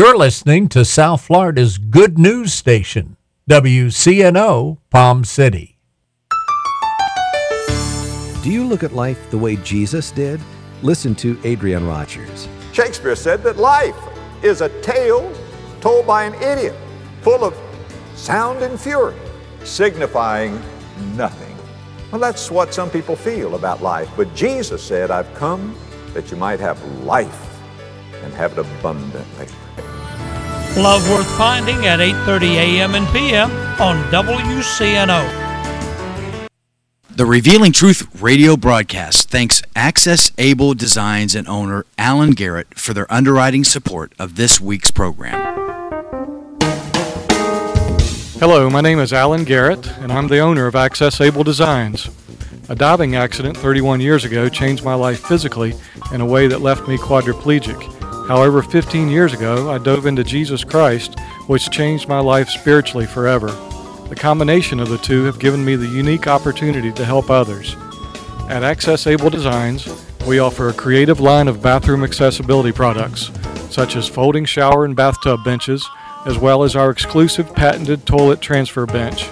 You're listening to South Florida's good news station, WCNO Palm City. Do you look at life the way Jesus did? Listen to Adrian Rogers. Shakespeare said that life is a tale told by an idiot, full of sound and fury, signifying nothing. Well, that's what some people feel about life. But Jesus said, I've come that you might have life and have it abundantly. Love Worth Finding at 8.30 a.m. and p.m. on WCNO. The Revealing Truth radio broadcast thanks Access Able Designs and owner Alan Garrett for their underwriting support of this week's program. Hello, my name is Alan Garrett, and I'm the owner of Access Able Designs. A diving accident 31 years ago changed my life physically in a way that left me quadriplegic. However, 15 years ago, I dove into Jesus Christ, which changed my life spiritually forever. The combination of the two have given me the unique opportunity to help others. At Access Able Designs, we offer a creative line of bathroom accessibility products, such as folding shower and bathtub benches as well as our exclusive patented toilet transfer bench.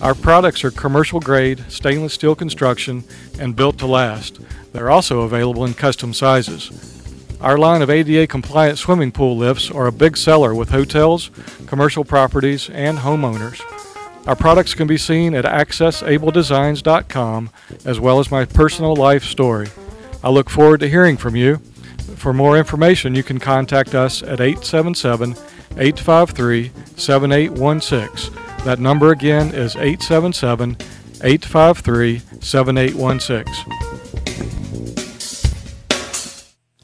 Our products are commercial grade, stainless steel construction, and built to last. They're also available in custom sizes. Our line of ADA compliant swimming pool lifts are a big seller with hotels, commercial properties, and homeowners. Our products can be seen at accessabledesigns.com as well as my personal life story. I look forward to hearing from you. For more information, you can contact us at 877 853 7816. That number again is 877 853 7816.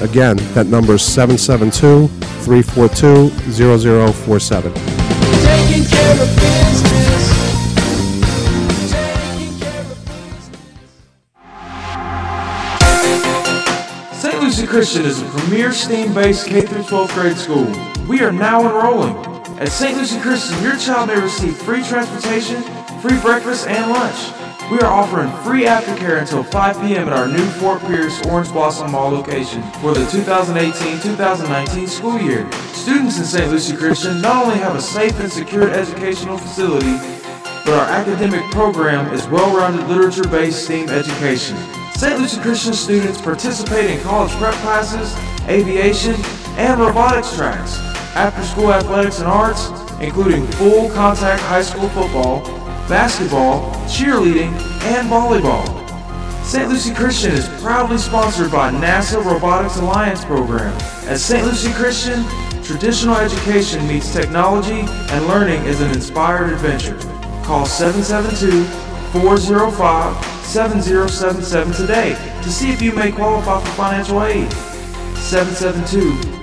Again, that number is 772 342 0047. Taking care of business. Lucie Christian is a premier STEAM-based K 12th grade school. We are now enrolling. At St. Lucie Christian, your child may receive free transportation, free breakfast, and lunch. We are offering free aftercare until 5 p.m. at our new Fort Pierce Orange Blossom Mall location for the 2018-2019 school year. Students in St. Lucie Christian not only have a safe and secure educational facility, but our academic program is well-rounded literature-based STEAM education. St. Lucie Christian students participate in college prep classes, aviation, and robotics tracks, after school athletics and arts, including full contact high school football, basketball, cheerleading, and volleyball. St. Lucie Christian is proudly sponsored by NASA Robotics Alliance program. At St. Lucie Christian, traditional education meets technology and learning is an inspired adventure. Call 772 405 7077 today to see if you may qualify for financial aid. 772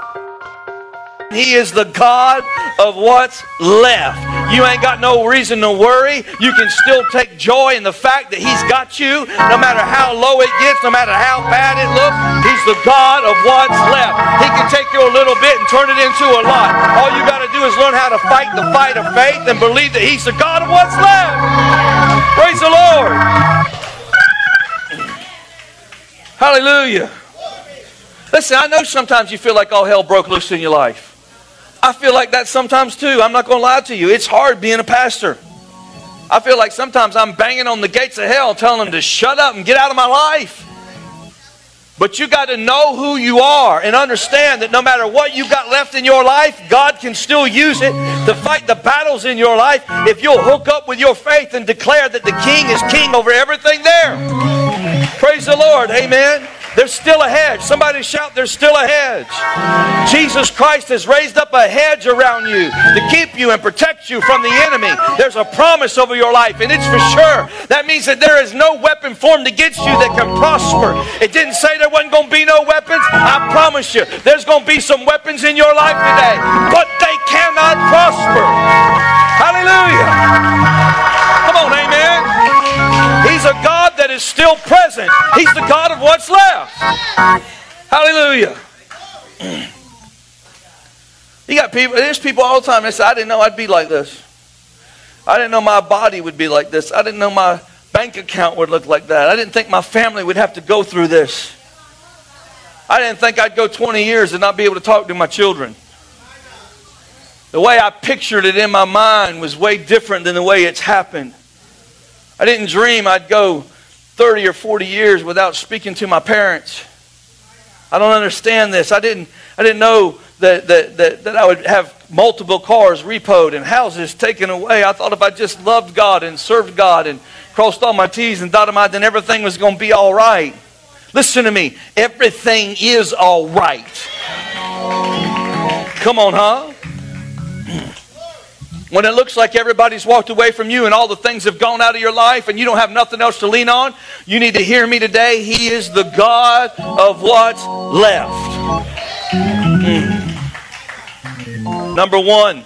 He is the God of what's left. You ain't got no reason to worry. You can still take joy in the fact that He's got you, no matter how low it gets, no matter how bad it looks. He's the God of what's left. He can take you a little bit and turn it into a lot. All you got to do is learn how to fight the fight of faith and believe that He's the God of what's left. Praise the Lord. Hallelujah. Listen, I know sometimes you feel like all hell broke loose in your life. I feel like that sometimes too. I'm not going to lie to you. It's hard being a pastor. I feel like sometimes I'm banging on the gates of hell telling them to shut up and get out of my life. But you got to know who you are and understand that no matter what you got left in your life, God can still use it to fight the battles in your life if you'll hook up with your faith and declare that the King is King over everything there. Praise the Lord. Amen. There's still a hedge. Somebody shout, There's still a hedge. Jesus Christ has raised up a hedge around you to keep you and protect you from the enemy. There's a promise over your life, and it's for sure. That means that there is no weapon formed against you that can prosper. It didn't say there wasn't going to be no weapons. I promise you, there's going to be some weapons in your life today, but they cannot prosper. Hallelujah. Come on, amen. He's a God is still present. He's the God of what's left. Hallelujah. You got people, there's people all the time that say, I didn't know I'd be like this. I didn't know my body would be like this. I didn't know my bank account would look like that. I didn't think my family would have to go through this. I didn't think I'd go 20 years and not be able to talk to my children. The way I pictured it in my mind was way different than the way it's happened. I didn't dream I'd go 30 or 40 years without speaking to my parents. I don't understand this. I didn't, I didn't know that, that, that, that I would have multiple cars repoed and houses taken away. I thought if I just loved God and served God and crossed all my T's and dotted my then everything was going to be all right. Listen to me. Everything is all right. Come on, huh? When it looks like everybody's walked away from you and all the things have gone out of your life and you don't have nothing else to lean on, you need to hear me today. He is the God of what's left. Mm. Number one,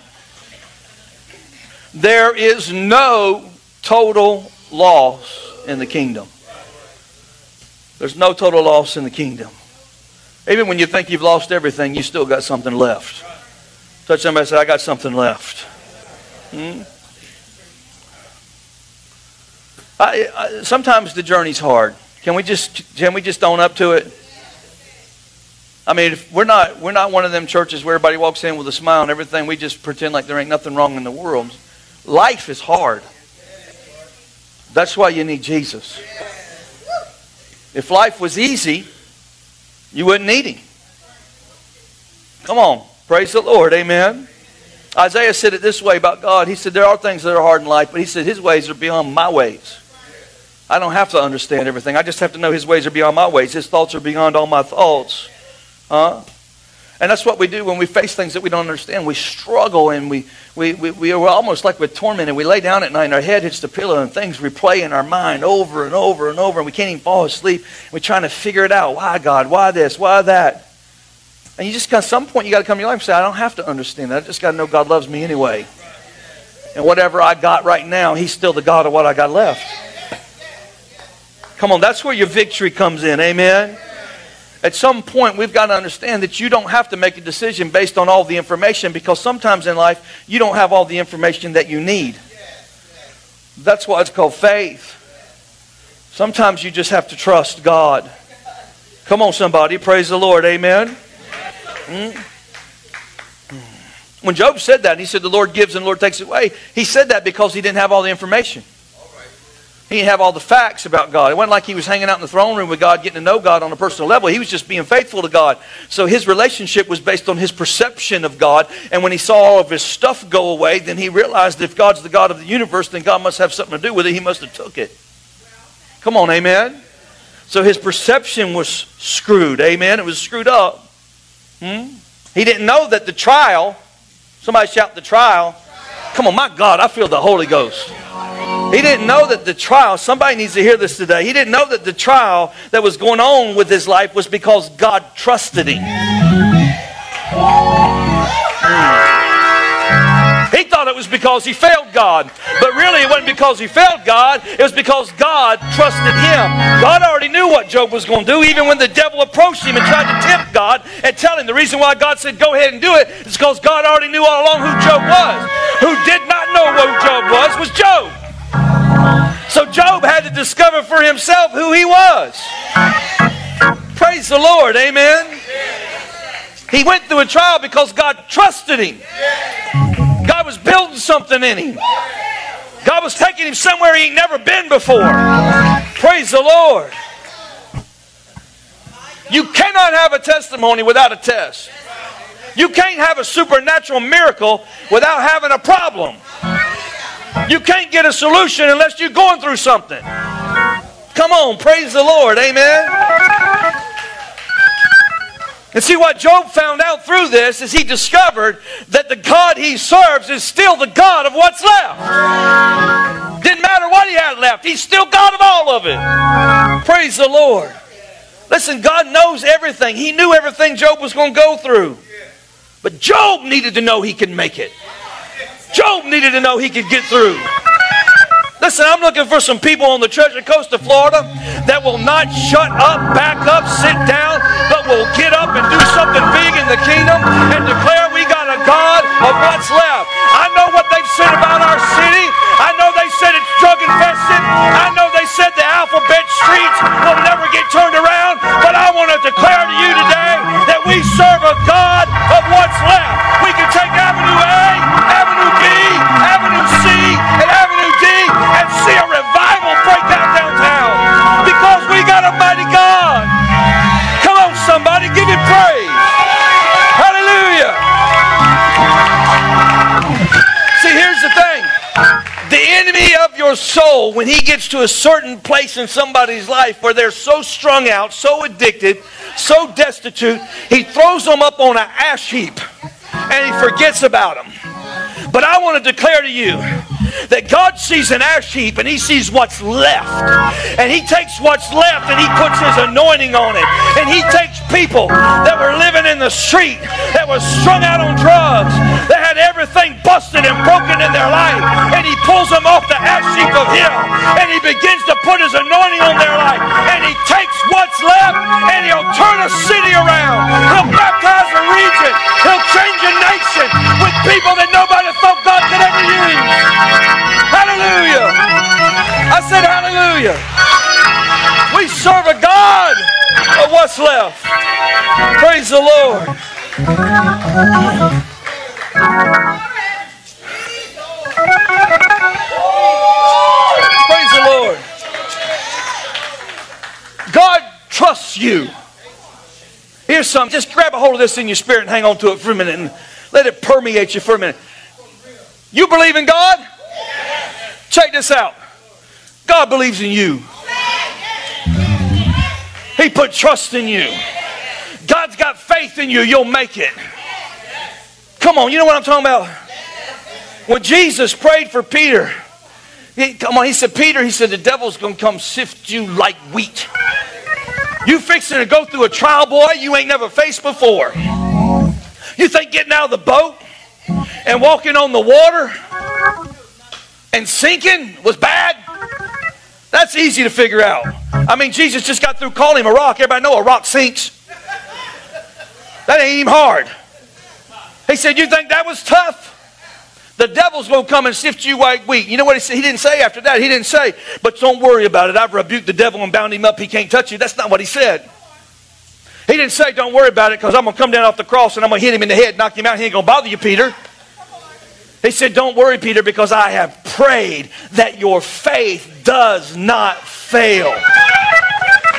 there is no total loss in the kingdom. There's no total loss in the kingdom. Even when you think you've lost everything, you still got something left. Touch somebody and say, I got something left. Hmm? I, I, sometimes the journey's hard. Can we just can we just own up to it? I mean, we're not we're not one of them churches where everybody walks in with a smile and everything. We just pretend like there ain't nothing wrong in the world. Life is hard. That's why you need Jesus. If life was easy, you wouldn't need him. Come on, praise the Lord, Amen. Isaiah said it this way about God. He said, There are things that are hard in life, but he said, His ways are beyond my ways. I don't have to understand everything. I just have to know His ways are beyond my ways. His thoughts are beyond all my thoughts. Huh? And that's what we do when we face things that we don't understand. We struggle and we, we, we, we are almost like we're tormented. We lay down at night and our head hits the pillow and things replay in our mind over and over and over and we can't even fall asleep. We're trying to figure it out. Why, God? Why this? Why that? And you just, got some point, you got to come to your life and say, I don't have to understand that. I just got to know God loves me anyway. And whatever I got right now, He's still the God of what I got left. Come on, that's where your victory comes in. Amen. At some point, we've got to understand that you don't have to make a decision based on all the information because sometimes in life, you don't have all the information that you need. That's why it's called faith. Sometimes you just have to trust God. Come on, somebody. Praise the Lord. Amen. Hmm? When Job said that, he said, The Lord gives and the Lord takes away, he said that because he didn't have all the information. He didn't have all the facts about God. It wasn't like he was hanging out in the throne room with God, getting to know God on a personal level. He was just being faithful to God. So his relationship was based on his perception of God. And when he saw all of his stuff go away, then he realized if God's the God of the universe, then God must have something to do with it. He must have took it. Come on, amen? So his perception was screwed. Amen? It was screwed up. Hmm? He didn't know that the trial, somebody shout the trial. Come on, my God, I feel the Holy Ghost. He didn't know that the trial, somebody needs to hear this today. He didn't know that the trial that was going on with his life was because God trusted him. He thought it was because he failed God. But really, it wasn't because he failed God. It was because God trusted him. God already knew what Job was going to do, even when the devil approached him and tried to tempt God and tell him the reason why God said, Go ahead and do it is because God already knew all along who Job was. Who did not know who Job was was Job. So Job had to discover for himself who he was. Praise the Lord. Amen. He went through a trial because God trusted him. God was building something in him. God was taking him somewhere he'd never been before. Praise the Lord. You cannot have a testimony without a test. You can't have a supernatural miracle without having a problem. You can't get a solution unless you're going through something. Come on, praise the Lord. Amen. And see what Job found out through this is he discovered that the God he serves is still the God of what's left. Didn't matter what he had left, he's still God of all of it. Praise the Lord. Listen, God knows everything. He knew everything Job was going to go through. But Job needed to know he could make it. Job needed to know he could get through. Listen, I'm looking for some people on the Treasure Coast of Florida that will not shut up, back up, sit down, when he gets to a certain place in somebody's life where they're so strung out, so addicted, so destitute, he throws them up on an ash heap and he forgets about them. But I want to declare to you that God sees an ash heap and He sees what's left. And He takes what's left and He puts His anointing on it. And He takes people that were living in the street, that were strung out on drugs, that had everything busted and broken in their life. And He pulls them off the ash heap of Him. And He begins to put His anointing on their life. And He takes what's left and He'll turn a city around. He'll baptize a region. He'll change a nation with people that nobody thought God could ever use. Hallelujah. I said hallelujah. We serve a God of what's left. Praise the Lord. Praise the Lord. God trusts you. Here's something. Just grab a hold of this in your spirit and hang on to it for a minute and let it permeate you for a minute. You believe in God? Check this out. God believes in you. He put trust in you. God's got faith in you. You'll make it. Come on, you know what I'm talking about? When Jesus prayed for Peter, he, come on, he said, Peter, he said, the devil's going to come sift you like wheat. You fixing to go through a trial, boy, you ain't never faced before. You think getting out of the boat and walking on the water and sinking was bad? That's easy to figure out. I mean, Jesus just got through calling him a rock. Everybody know a rock sinks. That ain't even hard. He said, You think that was tough? The devil's going to come and sift you like wheat. You know what he said? He didn't say after that. He didn't say, But don't worry about it. I've rebuked the devil and bound him up. He can't touch you. That's not what he said. He didn't say, Don't worry about it because I'm going to come down off the cross and I'm going to hit him in the head, knock him out. He ain't going to bother you, Peter. He said, Don't worry, Peter, because I have prayed that your faith does not fail.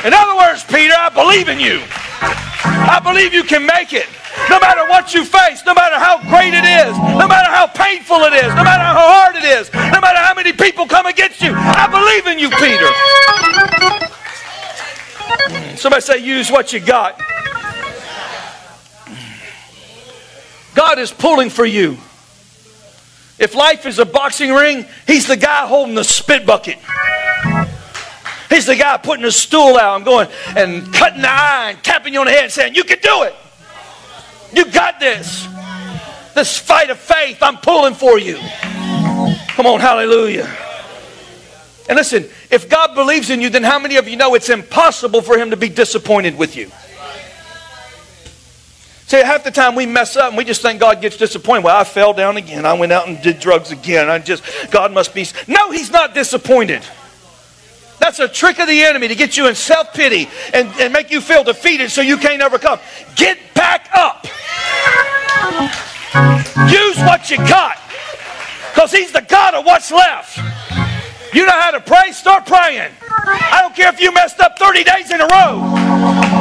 In other words, Peter, I believe in you. I believe you can make it. No matter what you face, no matter how great it is, no matter how painful it is, no matter how hard it is, no matter how many people come against you, I believe in you, Peter. Somebody say, use what you got. God is pulling for you. If life is a boxing ring, He's the guy holding the spit bucket. He's the guy putting the stool out and going and cutting the eye and tapping you on the head and saying, You can do it. You got this. This fight of faith, I'm pulling for you. Come on, hallelujah. And listen, if God believes in you, then how many of you know it's impossible for Him to be disappointed with you? See, half the time we mess up and we just think God gets disappointed. Well, I fell down again. I went out and did drugs again. I just, God must be. No, He's not disappointed. That's a trick of the enemy to get you in self pity and, and make you feel defeated so you can't overcome. Get back up. Use what you got because He's the God of what's left. You know how to pray? Start praying. I don't care if you messed up 30 days in a row.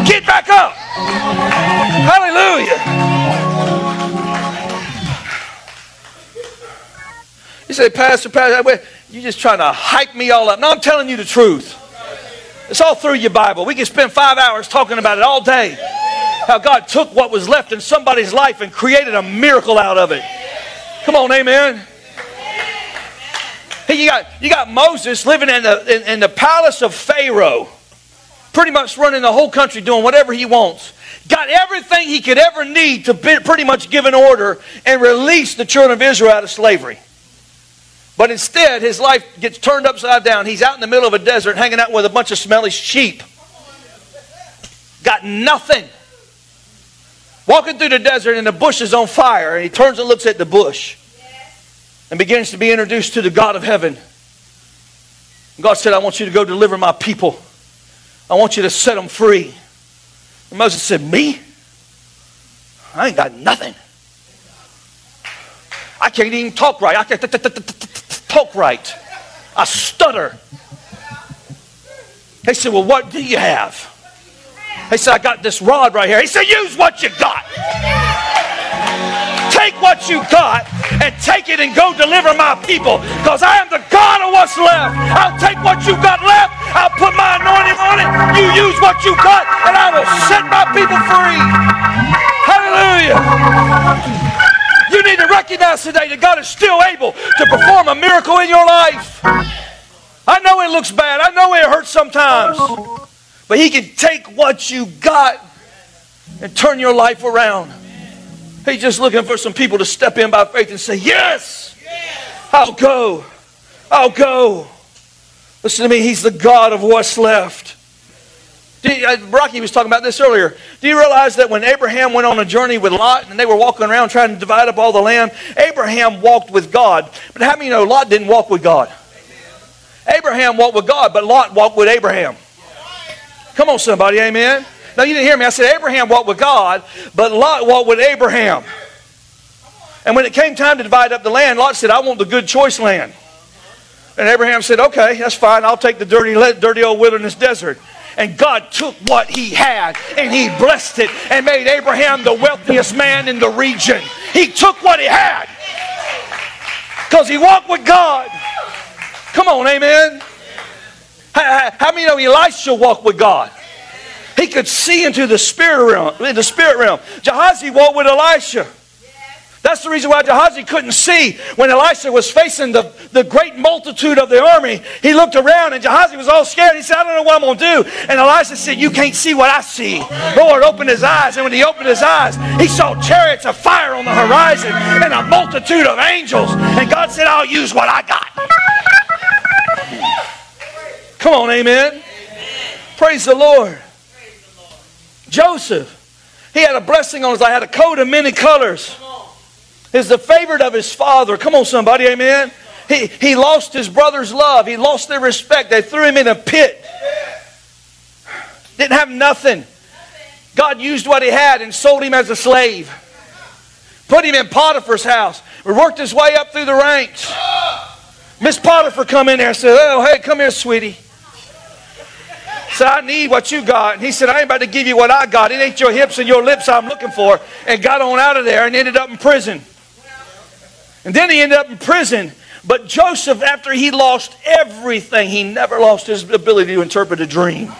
Get back up. Hallelujah. You say, Pastor, Pastor, you're just trying to hype me all up. No, I'm telling you the truth. It's all through your Bible. We can spend five hours talking about it all day. How God took what was left in somebody's life and created a miracle out of it. Come on, amen. You got, you got Moses living in the, in, in the palace of Pharaoh, pretty much running the whole country, doing whatever he wants. Got everything he could ever need to be, pretty much give an order and release the children of Israel out of slavery. But instead, his life gets turned upside down. He's out in the middle of a desert hanging out with a bunch of smelly sheep. Got nothing. Walking through the desert and the bush is on fire, and he turns and looks at the bush and begins to be introduced to the God of heaven. God said, I want you to go deliver my people. I want you to set them free. And Moses said, Me? I ain't got nothing. I can't even talk right. I can't talk right. I stutter. He said, Well, what do you have? He said, I got this rod right here. He said, Use what you got take what you got and take it and go deliver my people because I am the God of what's left. I'll take what you've got left, I'll put my anointing on it. You use what you got, and I will set my people free. Hallelujah. You need to recognize today that God is still able to perform a miracle in your life. I know it looks bad, I know it hurts sometimes, but He can take what you got and turn your life around. He's just looking for some people to step in by faith and say, Yes, I'll go. I'll go. Listen to me, He's the God of what's left. Uh, Rocky was talking about this earlier. Do you realize that when Abraham went on a journey with Lot and they were walking around trying to divide up all the land, Abraham walked with God. But how many know Lot didn't walk with God? Abraham walked with God, but Lot walked with Abraham. Come on, somebody, amen. No, you didn't hear me. I said Abraham walked with God, but Lot walked with Abraham. And when it came time to divide up the land, Lot said, I want the good choice land. And Abraham said, Okay, that's fine. I'll take the dirty, dirty old wilderness desert. And God took what he had and he blessed it and made Abraham the wealthiest man in the region. He took what he had because he walked with God. Come on, amen. How, how many know Elisha walked with God? He could see into the spirit realm. The spirit realm. Gehazi walked with Elisha. That's the reason why Gehazi couldn't see when Elisha was facing the, the great multitude of the army. He looked around and Gehazi was all scared. He said, I don't know what I'm going to do. And Elisha said, You can't see what I see. The Lord opened his eyes. And when he opened his eyes, he saw chariots of fire on the horizon and a multitude of angels. And God said, I'll use what I got. Come on, amen. Praise the Lord. Joseph, he had a blessing on his life, had a coat of many colors. He's the favorite of his father. Come on, somebody, amen. He, he lost his brother's love. He lost their respect. They threw him in a pit. Didn't have nothing. God used what he had and sold him as a slave. Put him in Potiphar's house. Worked his way up through the ranks. Miss Potiphar come in there and said, Oh, hey, come here, sweetie said, I need what you got. And he said, I ain't about to give you what I got. It ain't your hips and your lips I'm looking for. And got on out of there and ended up in prison. And then he ended up in prison. But Joseph, after he lost everything, he never lost his ability to interpret a dream.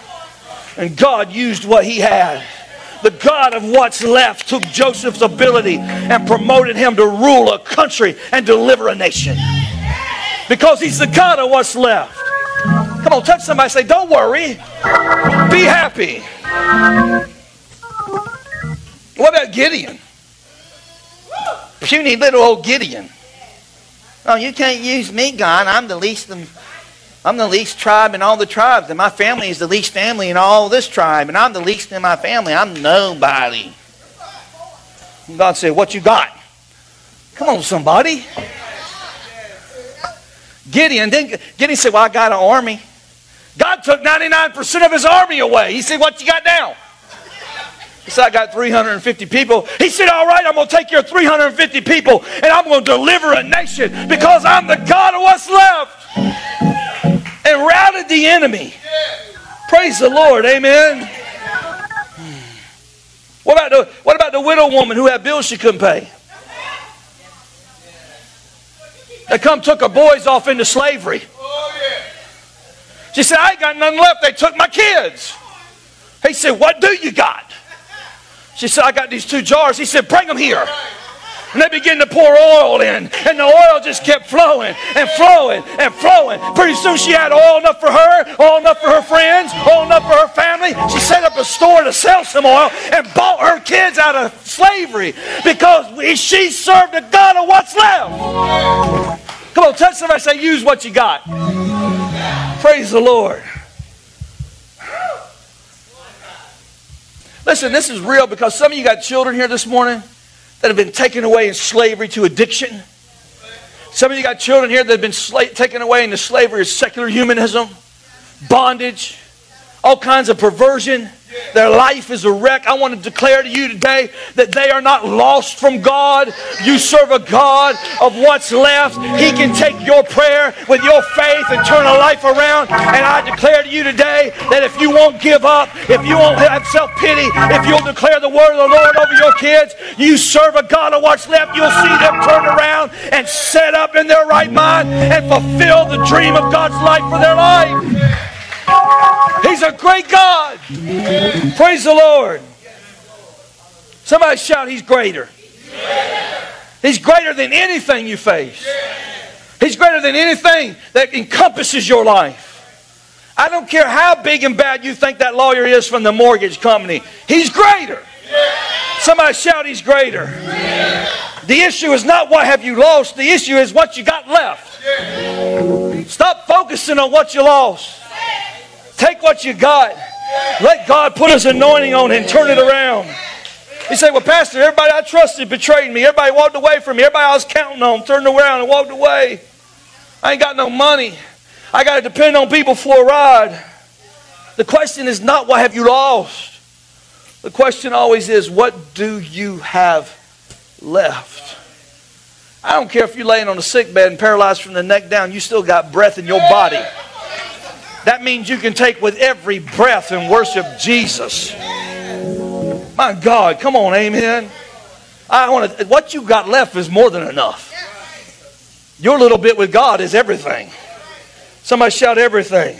And God used what he had. The God of what's left took Joseph's ability and promoted him to rule a country and deliver a nation. Because he's the God of what's left. Come on, touch somebody. Say, don't worry. Be happy. What about Gideon? puny little old Gideon. Oh, you can't use me, God. I'm the least I'm the least tribe in all the tribes, and my family is the least family in all this tribe, and I'm the least in my family. I'm nobody. And God said, What you got? Come on, somebody. Gideon, then Gideon said, Well, I got an army. God took 99% of his army away. He said, What you got now? He said, I got 350 people. He said, All right, I'm going to take your 350 people and I'm going to deliver a nation because I'm the God of what's left. And routed the enemy. Praise the Lord. Amen. What about the, what about the widow woman who had bills she couldn't pay? They come took her boys off into slavery. She said, I ain't got nothing left. They took my kids. He said, What do you got? She said, I got these two jars. He said, Bring them here. And they began to pour oil in. And the oil just kept flowing and flowing and flowing. Pretty soon she had oil enough for her, oil enough for her friends, oil enough for her family. She set up a store to sell some oil and bought her kids out of slavery because she served the God of what's left. Come on, touch somebody say, use what you got. Praise the Lord. Listen, this is real because some of you got children here this morning that have been taken away in slavery to addiction. Some of you got children here that have been sla- taken away into slavery of secular humanism, bondage, all kinds of perversion. Their life is a wreck. I want to declare to you today that they are not lost from God. You serve a God of what's left. He can take your prayer with your faith and turn a life around. And I declare to you today that if you won't give up, if you won't have self pity, if you'll declare the word of the Lord over your kids, you serve a God of what's left. You'll see them turn around and set up in their right mind and fulfill the dream of God's life for their life. He's a great God. Praise the Lord. Somebody shout, He's greater. He's greater than anything you face. He's greater than anything that encompasses your life. I don't care how big and bad you think that lawyer is from the mortgage company. He's greater. Somebody shout, He's greater. The issue is not what have you lost, the issue is what you got left. Stop focusing on what you lost. Take what you got. Let God put his anointing on it and turn it around. You say, Well, Pastor, everybody I trusted betrayed me. Everybody walked away from me. Everybody I was counting on turned around and walked away. I ain't got no money. I got to depend on people for a ride. The question is not what have you lost. The question always is, what do you have left? I don't care if you're laying on a sick bed and paralyzed from the neck down, you still got breath in your body. That means you can take with every breath and worship Jesus. My God, come on, amen. I want to what you got left is more than enough. Your little bit with God is everything. Somebody shout everything.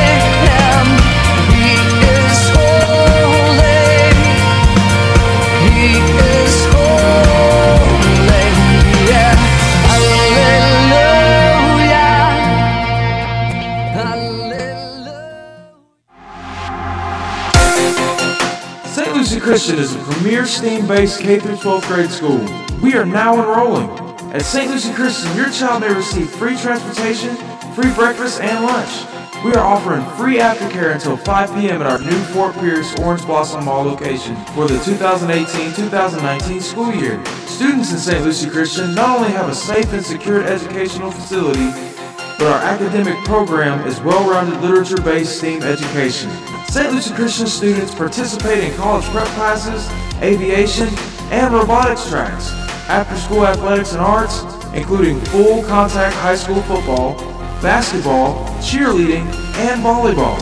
Christian is a premier STEAM based K 12 grade school. We are now enrolling. At St. Lucie Christian, your child may receive free transportation, free breakfast, and lunch. We are offering free aftercare until 5 p.m. at our new Fort Pierce Orange Blossom Mall location for the 2018-2019 school year. Students in St. Lucie Christian not only have a safe and secure educational facility, but our academic program is well-rounded literature-based STEAM education. St. Lucie Christian students participate in college prep classes, aviation, and robotics tracks, after-school athletics and arts, including full contact high school football, basketball, cheerleading, and volleyball.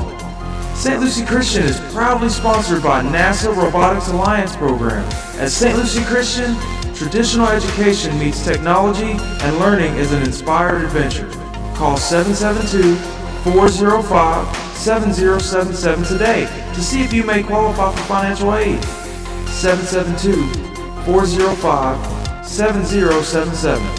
St. Lucie Christian is proudly sponsored by NASA Robotics Alliance program. At St. Lucie Christian, traditional education meets technology and learning is an inspired adventure. Call 772-405-7077 today to see if you may qualify for financial aid. 772-405-7077.